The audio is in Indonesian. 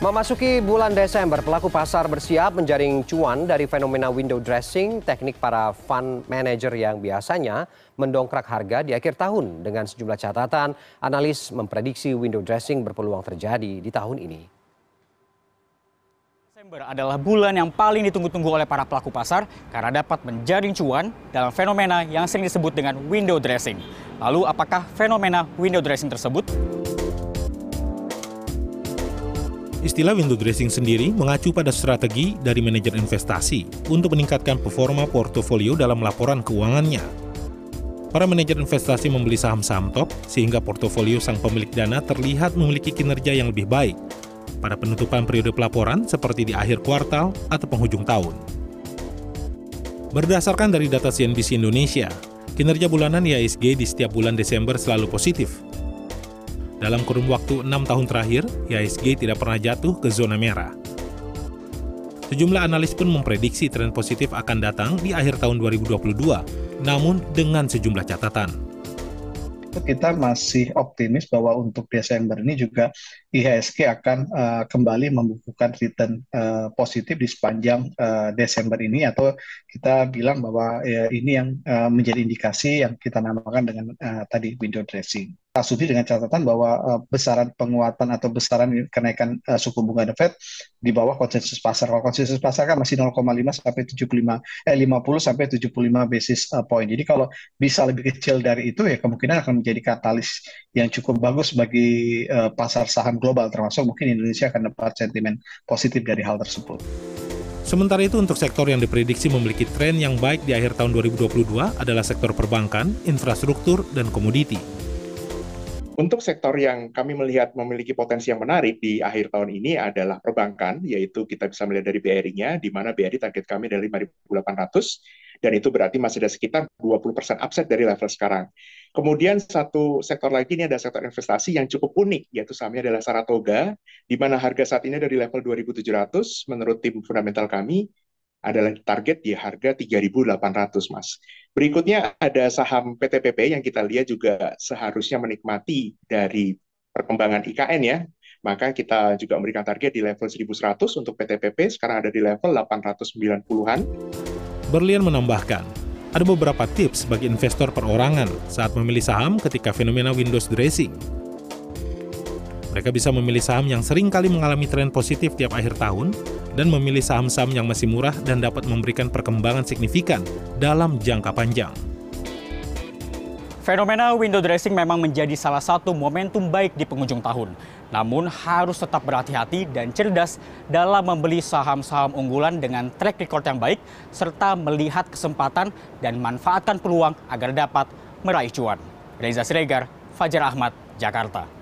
Memasuki bulan Desember, pelaku pasar bersiap menjaring cuan dari fenomena window dressing, teknik para fund manager yang biasanya mendongkrak harga di akhir tahun. Dengan sejumlah catatan, analis memprediksi window dressing berpeluang terjadi di tahun ini. Desember adalah bulan yang paling ditunggu-tunggu oleh para pelaku pasar karena dapat menjaring cuan dalam fenomena yang sering disebut dengan window dressing. Lalu apakah fenomena window dressing tersebut? Istilah window dressing sendiri mengacu pada strategi dari manajer investasi untuk meningkatkan performa portofolio dalam laporan keuangannya. Para manajer investasi membeli saham-saham top sehingga portofolio sang pemilik dana terlihat memiliki kinerja yang lebih baik pada penutupan periode pelaporan seperti di akhir kuartal atau penghujung tahun. Berdasarkan dari data CNBC Indonesia, kinerja bulanan IHSG di setiap bulan Desember selalu positif dalam kurun waktu enam tahun terakhir, IHSG tidak pernah jatuh ke zona merah. Sejumlah analis pun memprediksi tren positif akan datang di akhir tahun 2022, namun dengan sejumlah catatan kita masih optimis bahwa untuk Desember ini juga IHSG akan uh, kembali membukukan return uh, positif di sepanjang uh, Desember ini atau kita bilang bahwa uh, ini yang uh, menjadi indikasi yang kita namakan dengan uh, tadi window dressing. Asumsi dengan catatan bahwa uh, besaran penguatan atau besaran kenaikan uh, suku bunga The Fed di bawah konsensus pasar. Kalau konsensus pasar kan masih 0,5 sampai 75 eh 50 sampai 75 basis uh, point. Jadi kalau bisa lebih kecil dari itu ya kemungkinan akan menjadi katalis yang cukup bagus bagi uh, pasar saham global termasuk mungkin Indonesia akan dapat sentimen positif dari hal tersebut. Sementara itu untuk sektor yang diprediksi memiliki tren yang baik di akhir tahun 2022 adalah sektor perbankan, infrastruktur, dan komoditi. Untuk sektor yang kami melihat memiliki potensi yang menarik di akhir tahun ini adalah perbankan, yaitu kita bisa melihat dari BRI-nya, di mana BRI target kami dari 5.800, dan itu berarti masih ada sekitar 20% upside dari level sekarang. Kemudian satu sektor lagi ini ada sektor investasi yang cukup unik, yaitu sahamnya adalah Saratoga, di mana harga saat ini dari level 2.700, menurut tim fundamental kami, adalah target di harga 3.800, Mas. Berikutnya ada saham PTPP yang kita lihat juga seharusnya menikmati dari perkembangan IKN ya. Maka kita juga memberikan target di level 1.100 untuk PTPP, sekarang ada di level 890-an. Berlian menambahkan, ada beberapa tips bagi investor perorangan saat memilih saham ketika fenomena Windows dressing. Mereka bisa memilih saham yang sering kali mengalami tren positif tiap akhir tahun dan memilih saham-saham yang masih murah dan dapat memberikan perkembangan signifikan dalam jangka panjang. Fenomena window dressing memang menjadi salah satu momentum baik di penghujung tahun. Namun harus tetap berhati-hati dan cerdas dalam membeli saham-saham unggulan dengan track record yang baik serta melihat kesempatan dan manfaatkan peluang agar dapat meraih cuan. Reza Siregar, Fajar Ahmad, Jakarta.